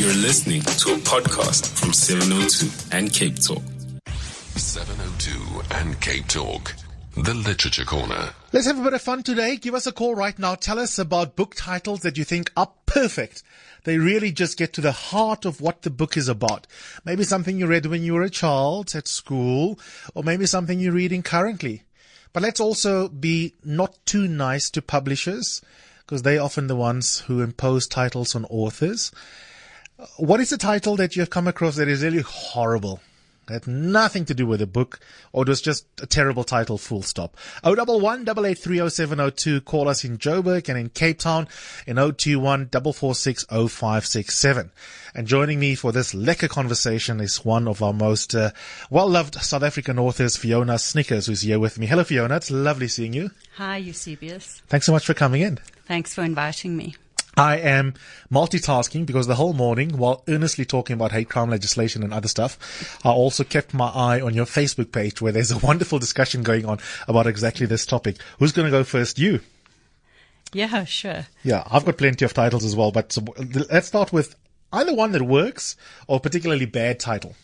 You're listening to a podcast from 702 and Cape Talk. 702 and Cape Talk. The Literature Corner. Let's have a bit of fun today. Give us a call right now. Tell us about book titles that you think are perfect. They really just get to the heart of what the book is about. Maybe something you read when you were a child at school, or maybe something you're reading currently. But let's also be not too nice to publishers, because they're often the ones who impose titles on authors. What is the title that you have come across that is really horrible? It had nothing to do with the book, or it was just a terrible title, full stop. 011 8830702. Call us in Joburg and in Cape Town in 021 446 0567. And joining me for this lekker conversation is one of our most uh, well-loved South African authors, Fiona Snyckers, who's here with me. Hello, Fiona. It's lovely seeing you. Hi, Eusebius. Thanks so much for coming in. Thanks for inviting me. I am multitasking because the whole morning, while earnestly talking about hate crime legislation and other stuff, I also kept my eye on your Facebook page where there's a wonderful discussion going on about exactly this topic. Who's going to go first? You. Yeah, sure. Yeah, I've got plenty of titles as well, but let's start with either one that works or a particularly bad title.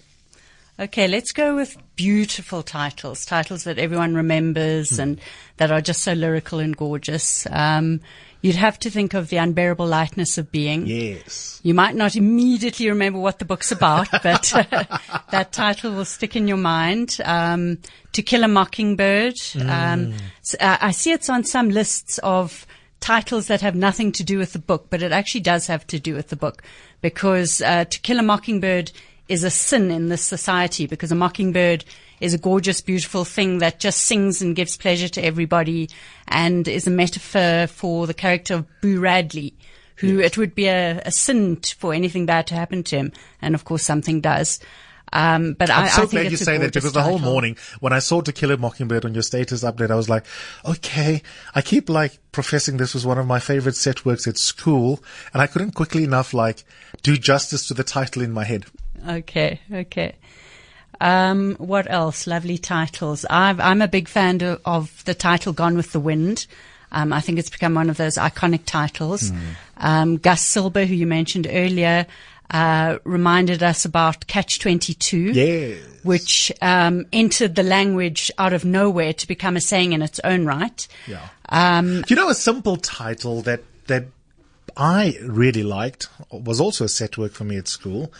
Okay, let's go with beautiful titles, titles that everyone remembers Hmm. and that are just so lyrical and gorgeous. Um, you'd have to think of The Unbearable Lightness of Being. Yes. You might not immediately remember what the book's about, but that title will stick in your mind. Um, to Kill a Mockingbird. Um, so, uh, I see it's on some lists of titles that have nothing to do with the book, but it actually does have to do with the book because uh, To Kill a Mockingbird is a sin in this society because a mockingbird is a gorgeous, beautiful thing that just sings and gives pleasure to everybody and is a metaphor for the character of Boo Radley, who it would be a, a sin for anything bad to happen to him. And of course something does. Um, but I, I'm so I glad you say that because the whole title. morning when I saw To Kill a Mockingbird on your status update, I was like, okay, I keep like professing this was one of my favorite set works at school and I couldn't quickly enough like do justice to the title in my head. Okay, okay. Um, what else? Lovely titles. I've, I'm a big fan of, of the title Gone with the Wind. Um, I think it's become one of those iconic titles. Um, Gus Silber, who you mentioned earlier, uh, reminded us about Catch 22. Yes. Which, um, entered the language out of nowhere to become a saying in its own right. Yeah. Um, Do you know a simple title that that I really liked was also a set work for me at school,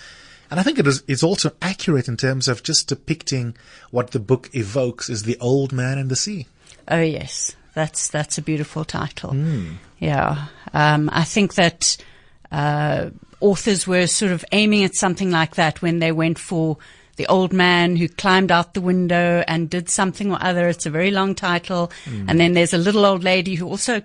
and I think it is it's also accurate in terms of just depicting what the book evokes is the old man and the sea. Oh yes, that's that's a beautiful title. Hmm. Yeah, um, I think that uh, authors were sort of aiming at something like that when they went for the old man who climbed out the window and did something or other. It's a very long title, Hmm. and then there's a little old lady who also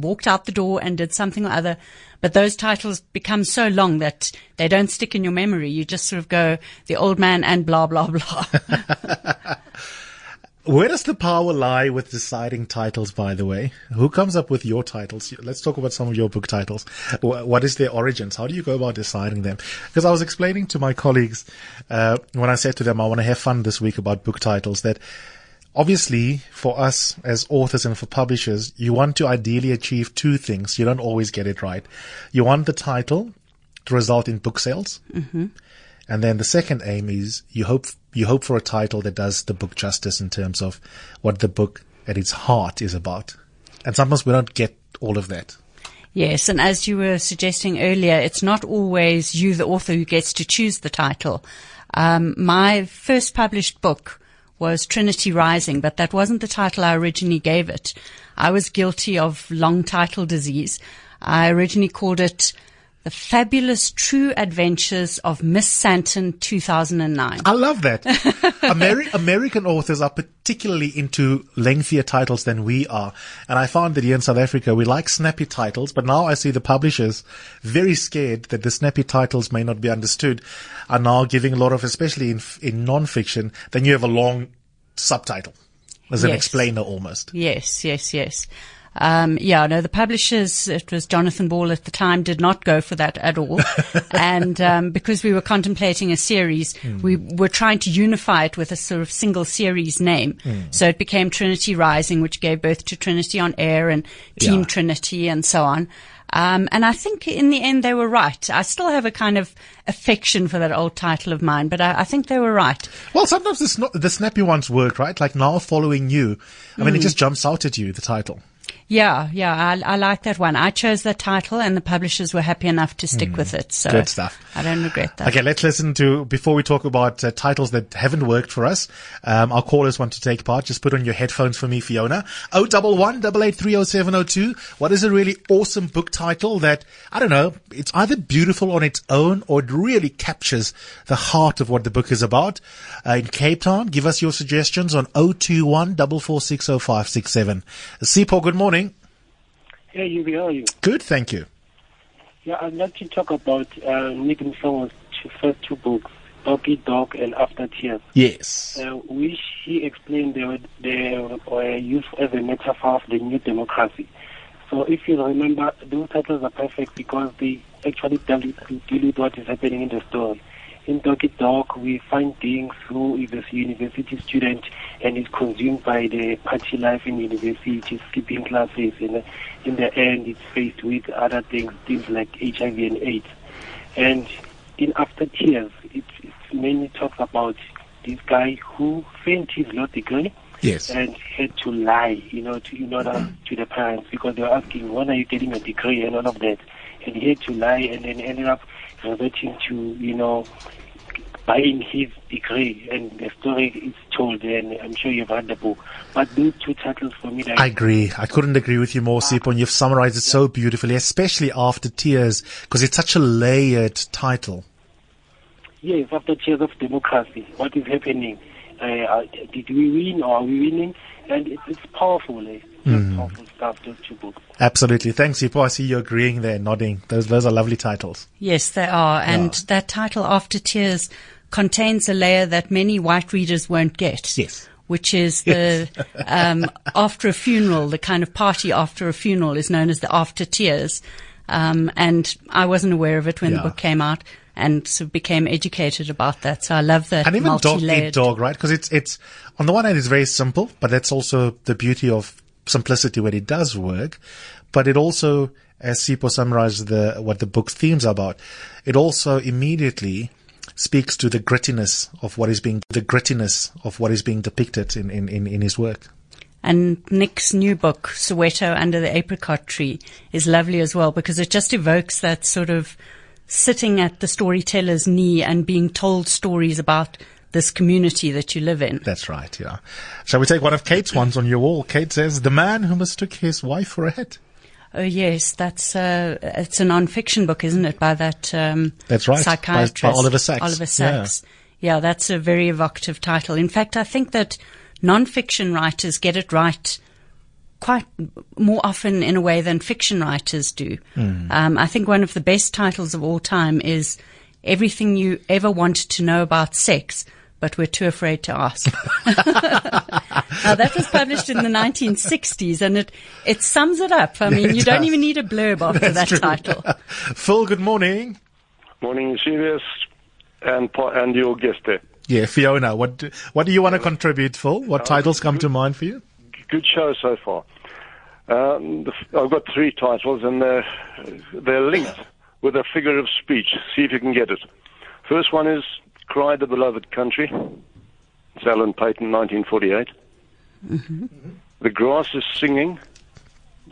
walked out the door and did something or other. But those titles become so long that they don't stick in your memory. You just sort of go, the old man and blah, blah, blah. Where does the power lie with deciding titles, by the way? Who comes up with your titles? Let's talk about some of your book titles. What is their origins? How do you go about deciding them? Because I was explaining to my colleagues, uh, when I said to them, I want to have fun this week about book titles, that obviously for us as authors and for publishers, you want to ideally achieve two things. You don't always get it right. You want the title to result in book sales. And then the second aim is you hope you hope for a title that does the book justice in terms of what the book at its heart is about. And sometimes we don't get all of that. Yes, and as you were suggesting earlier, it's not always you, the author, who gets to choose the title. Um, my first published book was Trinity Rising, but that wasn't the title I originally gave it. I was guilty of long title disease. I originally called it The Fabulous True Adventures of Miss Sandton 2009. I love that. Ameri- American authors are particularly into lengthier titles than we are. And I found that here in South Africa, we like snappy titles, but now I see the publishers very scared that the snappy titles may not be understood are now giving a lot of, especially in, in non-fiction, then you have a long subtitle as an explainer almost. Yes, yes, yes. Um, yeah, no, the publishers, it was Jonathan Ball at the time, did not go for that at all. and um, because we were contemplating a series, we were trying to unify it with a sort of single series name. So it became Trinity Rising, which gave birth to Trinity on Air and Team Yeah. Trinity and so on. Um, and I think in the end they were right. I still have a kind of affection for that old title of mine, but I, I think they were right. Well, sometimes the, the snappy ones work, right? Like now following you. I mean, it just jumps out at you, the title. Yeah, yeah, I, I like that one. I chose that title, and the publishers were happy enough to stick with it. So Good stuff. I don't regret that. Okay, let's listen to, before we talk about uh, titles that haven't worked for us, um, our callers want to take part. Just put on your headphones for me, Fiona. 011 8830702. What is a really awesome book title that, I don't know, it's either beautiful on its own or it really captures the heart of what the book is about. Uh, in Cape Town, give us your suggestions on 021 4460567. Sipo, good morning. Hey, Yubi, how are you? Good, thank you. Yeah, I'd like to talk about uh, Niq Mhlongo's two, first two books, Doggy Dog and After Tears, Yes. uh, which he explained they were, they were used as a metaphor of the new democracy. So if you remember, those titles are perfect because they actually tell you, deal with what is happening in the story. In Doggy Dog, we find Dingz, who is a university student and is consumed by the party life in university, skipping classes. And uh, in the end, it's faced with other things, things like HIV and AIDS. And in After Tears, it, it mainly talks about this guy who failed his law degree Yes. and had to lie, you know, to, in order mm-hmm. to the parents because they were asking, when are you getting a degree and all of that. And he had to lie and then ended up reverting to, you know, buying his degree. And the story is told, and I'm sure you've read the book. But those two titles for me, that I agree. I couldn't agree with you more, Sipo, and you've summarized it so beautifully, especially after Tears, because it's such a layered title. Yes, after Tears of Democracy, what is happening? Uh, uh, did we win or are we winning? And it's, it's powerful, eh? It's powerful stuff, those two books. Absolutely. Thanks, Sipo. I see you agreeing there, nodding. Those, those are lovely titles. Yes, they are. And Yeah. that title, After Tears, contains a layer that many white readers won't get. Yes. Which is the, um, after a funeral, the kind of party after a funeral is known as the After Tears. Um, and I wasn't aware of it when Yeah. the book came out and so became educated about that. So I love that And even dog eat dog, right? Because it's, it's, on the one hand, it's very simple, but that's also the beauty of simplicity when it does work. But it also, as Sipo summarized the, what the book's themes are about, it also immediately speaks to the grittiness of what is being, the grittiness of what is being depicted in, in, in, in his work. And Niq's new book, Soweto Under the Apricot Tree, is lovely as well because it just evokes that sort of sitting at the storyteller's knee and being told stories about this community that you live in. That's right, yeah. Shall we take one of Kate's ones on your wall? Kate says, the man who mistook his wife for a hat. Oh yes, that's uh, it's a non-fiction book, isn't it? By that um, That's right, by- by psychiatrist Oliver Sacks. Oliver Yeah. Sacks. Yeah. that's a very evocative title. In fact, I think that non-fiction writers get it right quite more often in a way than fiction writers do. Hmm. Um, I think one of the best titles of all time is "Everything You Ever Wanted to Know About Sex." But we're too afraid to ask. now that was published in the 1960s, and it it sums it up. I mean, It you don't even need a blurb after that true. title. Phil, good morning. Morning, Sirius, and and your guest there. Yeah, Fiona, what do, what do you want to contribute, Phil? What titles come to mind for you? Good show so far. Um, the, f- I've got three titles, and they're they're linked with a figure of speech. See if you can get it. First one is "Cry the Beloved Country." It's Alan Paton, 1948. The Grass is Singing.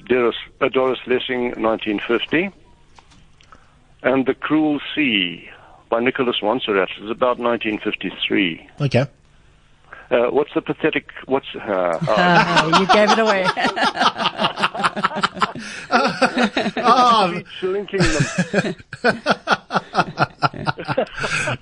Doris, uh, Doris Lessing, 1950. And The Cruel Sea by Nicholas Monsarrat is about 1953. Okay. Uh, what's the pathetic? What's uh, uh, Uh, you gave it away. Oh, linking them?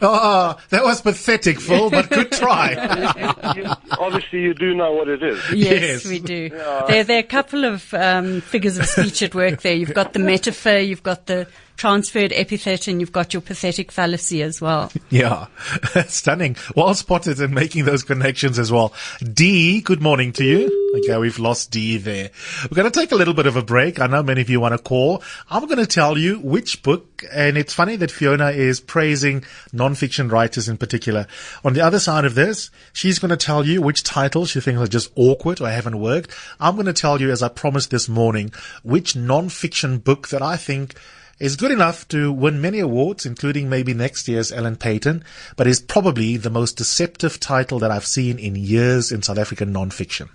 Oh, that was pathetic, Phil, but good try. Obviously, you do know what it is. Yes, Yes. we do. There, there are a couple of um, figures of speech at work there. You've got the metaphor, you've got the transferred epithet and you've got your pathetic fallacy as well. Yeah, stunning. Well spotted in making those connections as well. D, good morning to you. Okay, we've lost D there. We're going to take a little bit of a break. I know many of you want to call. I'm going to tell you which book, and it's funny that Fiona is praising non-fiction writers in particular. On the other side of this, she's going to tell you which titles she thinks are just awkward or haven't worked. I'm going to tell you, as I promised this morning, which non-fiction book that I think is good enough to win many awards, including maybe next year's Alan Paton, but is probably the most deceptive title that I've seen in years in South African non-fiction.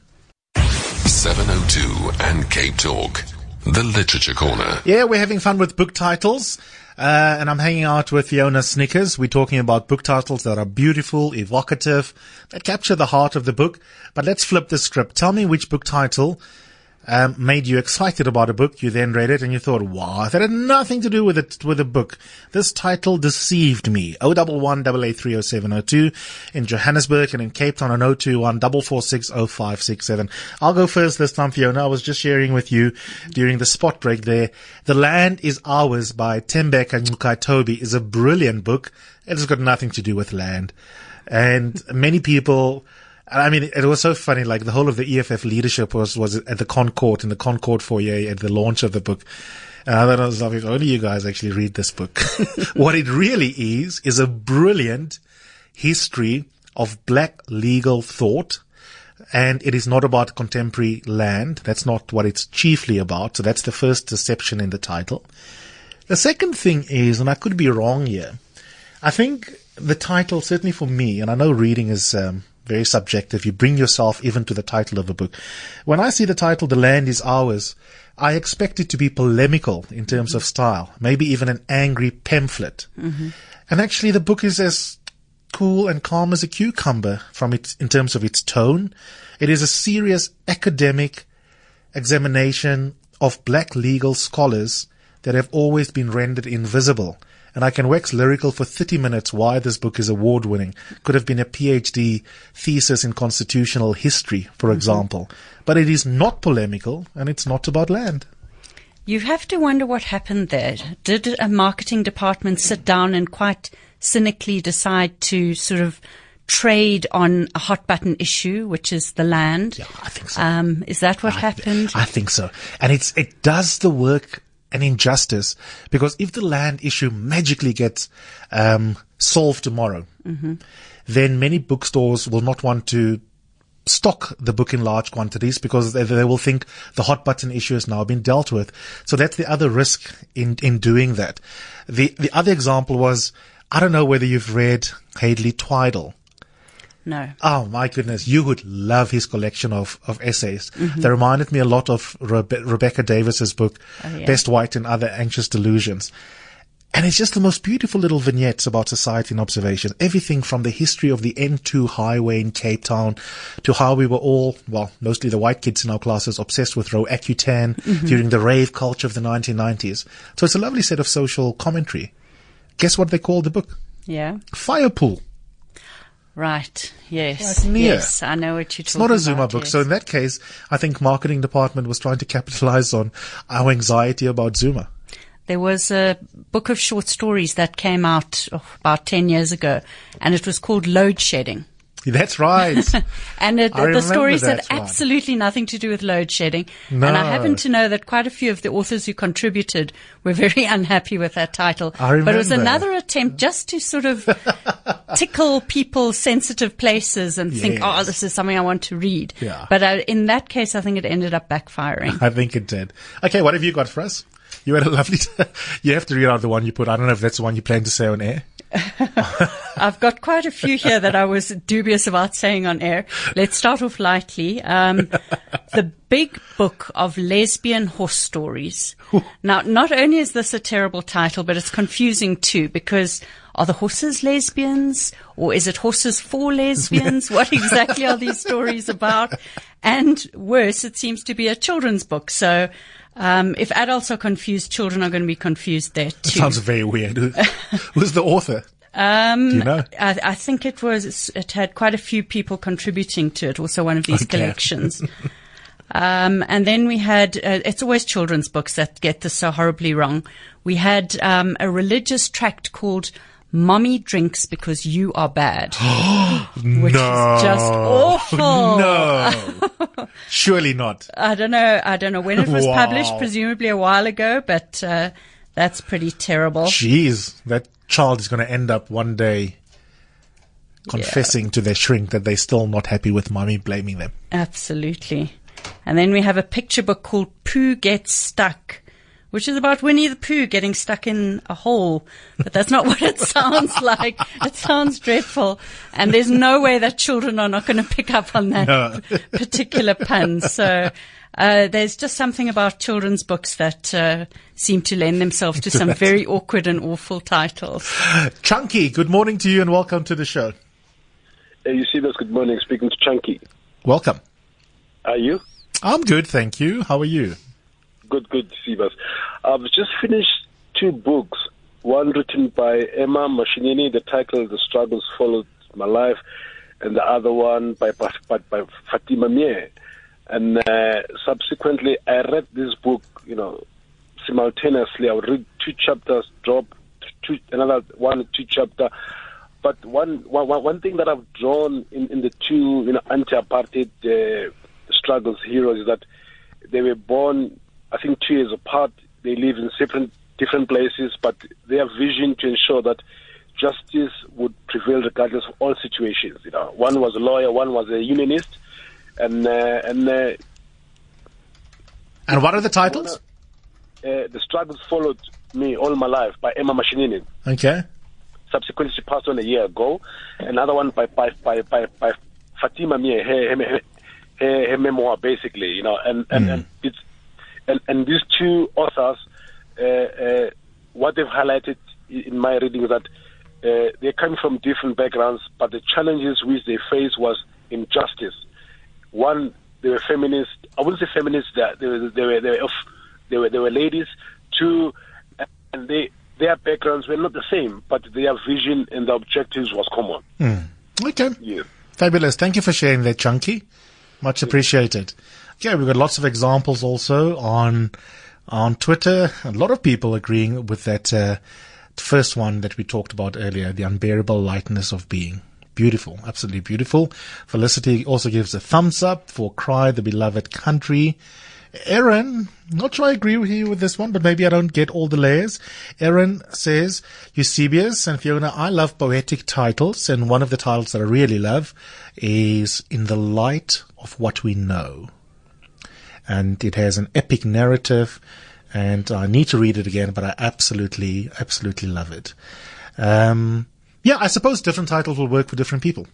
702 and Cape Talk. The Literature Corner. Yeah, we're having fun with book titles. Uh, and I'm hanging out with Fiona Snyckers. We're talking about book titles that are beautiful, evocative, that capture the heart of the book. But let's flip the script. Tell me which book title um, made you excited about a book. You then read it and you thought, wow, that had nothing to do with it, with the book. This title deceived me. 011 8830702 in Johannesburg and in Cape Town on 021 4460567. I'll go first this time, Fiona. I was just sharing with you during the spot break there. The Land is Ours by Tembeka Ngcukaitobi is a brilliant book. It has got nothing to do with land. And many people I mean, it was so funny. Like the whole of the EFF leadership was was at the Concord in the Concord foyer at the launch of the book. And I thought, I was if only you guys actually read this book. what it really is is a brilliant history of black legal thought. And it is not about contemporary land. That's not what it's chiefly about. So that's the first deception in the title. The second thing is, and I could be wrong here, I think the title, certainly for me, and I know reading is um, very subjective. You bring yourself even to the title of a book. When I see the title, The Land is Ours, I expect it to be polemical in terms of style, maybe even an angry pamphlet. Mm-hmm. And actually the book is as cool and calm as a cucumber from its, in terms of its tone. It is a serious academic examination of black legal scholars that have always been rendered invisible and I can wax lyrical for 30 minutes why this book is award winning. Could have been a PhD thesis in constitutional history, for mm-hmm. example. But it is not polemical and it's not about land. You have to wonder what happened there. Did a marketing department sit down and quite cynically decide to sort of trade on a hot button issue, which is the land? Yeah, I think so. Um, is that what I, happened? I think so. And it's, it does the work an injustice because if the land issue magically gets um, solved tomorrow, mm-hmm. then many bookstores will not want to stock the book in large quantities because they, they, will think the hot button issue has now been dealt with. So that's the other risk in, in doing that. The, the other example was, I don't know whether you've read Hedley Twidle. No. Oh my goodness, you would love his collection of, of essays. Mm-hmm. They reminded me a lot of Rebe- Rebecca Davis's book, oh, yeah. Best White and Other Anxious Delusions. And it's just the most beautiful little vignettes about society and observation. Everything from the history of the N2 highway in Cape Town to how we were all, well, mostly the white kids in our classes, obsessed with Roaccutane mm-hmm. during the rave culture of the 1990s. So it's a lovely set of social commentary. Guess what they call the book? Yeah. Firepool. Right. Yes. Like yes. I know what you're it's talking about. It's not a Zuma about, book. Yes. So in that case, I think marketing department was trying to capitalize on our anxiety about Zuma. There was a book of short stories that came out oh, about 10 years ago and it was called Load Shedding. That's right. and it, the stories had absolutely nothing to do with load shedding. No. And I happen to know that quite a few of the authors who contributed were very unhappy with that title. I remember. But it was another attempt just to sort of tickle people's sensitive places and yes. think, oh, this is something I want to read. Yeah. But uh, in that case, I think it ended up backfiring. I think it did. Okay, what have you got for us? You had a lovely. T- you have to read out the one you put. I don't know if that's the one you plan to say on air. I've got quite a few here that I was dubious about saying on air. Let's start off lightly. Um, the big book of lesbian horse stories. now, not only is this a terrible title, but it's confusing too because are the horses lesbians or is it horses for lesbians? what exactly are these stories about? And worse, it seems to be a children's book. So um, if adults are confused, children are going to be confused there too. sounds very weird. Who's the author? Um, you know? I, I, think it was. It had quite a few people contributing to it. Also, one of these okay. collections. um, and then we had. Uh, it's always children's books that get this so horribly wrong. we had um, a religious tract called Mommy Drinks Because You Are Bad. which No. is just awful. No. Surely not. I don't know. I don't know when it was Wow. published, presumably a while ago, but uh, that's pretty terrible. Jeez, that child is going to end up one day confessing to their shrink that they're still not happy with mommy blaming them. Absolutely. And then we have a picture book called Pooh Gets Stuck, which is about Winnie the Pooh getting stuck in a hole. But that's not what it sounds like. It sounds dreadful. And there's no way that children are not going to pick up on that No. particular pun. So, uh, there's just something about children's books that, uh, seem to lend themselves to some very awkward and awful titles. Chunky, good morning to you and welcome to the show. Hey, you see this? Good morning. Speaking to Chunky. Welcome. Are you? I'm good, thank you. How are you? Good, good, Sivas. I've just finished two books. One written by Emma Mashinini, the title "The Struggles Followed My Life," and the other one by by, by Fatima Meer. And uh, subsequently, I read this book, you know, simultaneously. I would read two chapters, drop two, another one, two chapter. But one, one, one thing that I've drawn in, in the two, you know, anti-apartheid uh, struggles heroes is that they were born, I think, two years apart. They live in separate, different places, but their vision to ensure that justice would prevail regardless of all situations. You know, one was a lawyer, one was a unionist, and uh, and uh, And what are the titles? uh, the struggles followed me all my life by Emma Mashinini. Okay. Subsequently, she passed on a year ago. Another one by by by by, by Fatima Meer, her, her, her, her, memoir, basically, you know, and and, and it's and, and these two authors, uh, uh, what they've highlighted in my reading is that uh, they come from different backgrounds, but the challenges which they face was injustice. One, they were feminists. I wouldn't say feminists. They, they were they were they were, of, they were they were ladies. Two, and they their backgrounds were not the same, but their vision and the objectives was common. Okay. Yeah. Fabulous. Thank you for sharing that, Chunky. Much appreciated. Okay, we've got lots of examples also on on Twitter. A lot of people agreeing with that uh, first one that we talked about earlier, the unbearable lightness of being. Beautiful, absolutely beautiful. Felicity also gives a thumbs up for Cry the Beloved Country. Aaron, not sure I agree with you with this one, but maybe I don't get all the layers. Aaron says, Eusebius and Fiona, I love poetic titles, and one of the titles that I really love is In the Light of What We Know. And it has an epic narrative, and I need to read it again, but I absolutely, absolutely love it. Um, yeah, I suppose different titles will work for different people.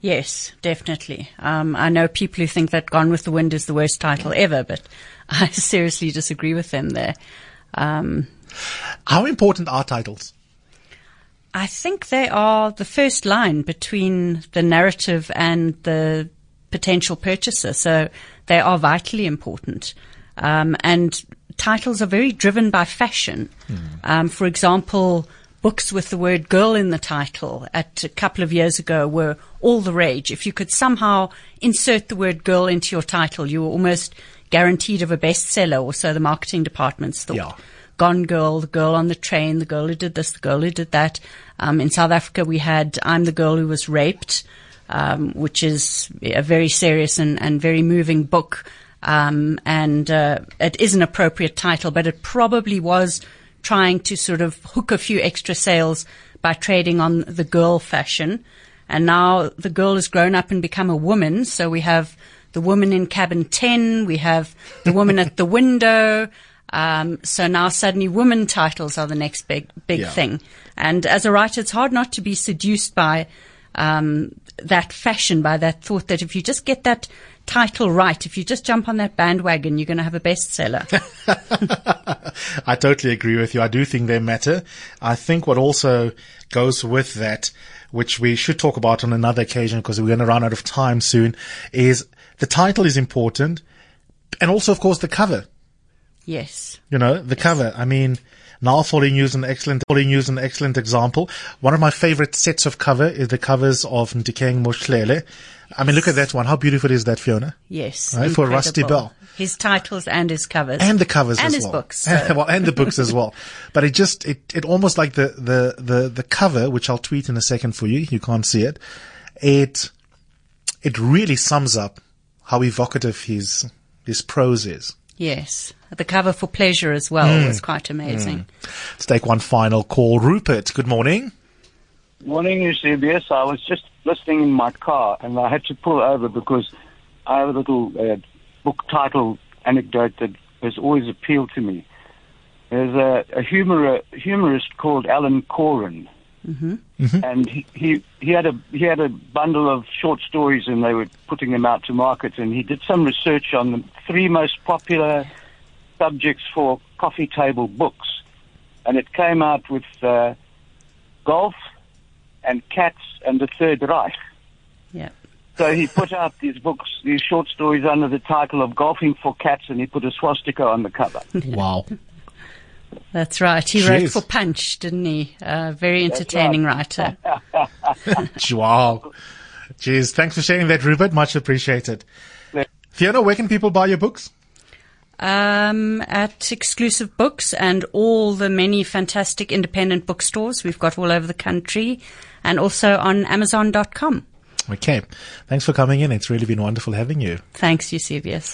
Yes, definitely. Um, I know people who think that Gone with the Wind is the worst title ever, but I seriously disagree with them there. Um, How important are titles? I think they are the first line between the narrative and the potential purchaser. So they are vitally important. Um, and titles are very driven by fashion. Um, for example, books with the word girl in the title at a couple of years ago were all the rage. If you could somehow insert the word girl into your title, you were almost guaranteed of a bestseller, or so the marketing departments thought. Yeah. Gone Girl, the girl on the train, the girl who did this, the girl who did that. Um, in South Africa, we had I'm the girl who was raped, um, which is a very serious and, and very moving book. Um, and uh, it is an appropriate title, but it probably was trying to sort of hook a few extra sales by trading on the girl fashion. And now the girl has grown up and become a woman, so we have the woman in cabin 10, we have the woman at the window. Um, so now suddenly woman titles are the next big, big Yeah. thing. And as a writer, it's hard not to be seduced by, um, that fashion, by that thought that if you just get that title right, if you just jump on that bandwagon, you're going to have a bestseller. I totally agree with you. I do think they matter. I think what also goes with that, which we should talk about on another occasion because we're going to run out of time soon, is the title is important. And also, of course, the cover. yes. You know, the cover. I mean, now Falling News an excellent, Falling News an excellent example. One of my favorite sets of cover is the covers of Nthikeng Mohlele. I mean, look at that one. How beautiful is that, Fiona? Yes. Right, for Rusty. Bell. His titles and his covers. and the covers and as his well. books. so- well, and the books as well. But it just it it almost like the the the the cover, which I'll tweet in a second for you. You can't see it. It it really sums up how evocative his his prose is. Yes. The cover for Pleasure as well Hmm. was quite amazing. Let's take one final call. Rupert, good morning. Morning, Eusebius. I was just listening in my car and I had to pull over because I have a little uh, book title anecdote that has always appealed to me. There's a, a humor, humorist called Alan Coren. And he, he he had a he had a bundle of short stories and they were putting them out to market and he did some research on the three most popular subjects for coffee table books and it came out with uh, golf and cats and the Third Reich. Yeah. So he put out these books, these short stories under the title of Golfing for Cats, and he put a swastika on the cover. Wow. That's right. He wrote for Punch, didn't he? A very entertaining writer. wow. Cheers. Thanks for sharing that, Rupert. Much appreciated. Fiona, where can people buy your books? Um, at exclusive books and all the many fantastic independent bookstores we've got all over the country and also on Amazon.com. Okay. Thanks for coming in. It's really been wonderful having you. Thanks, Eusebius.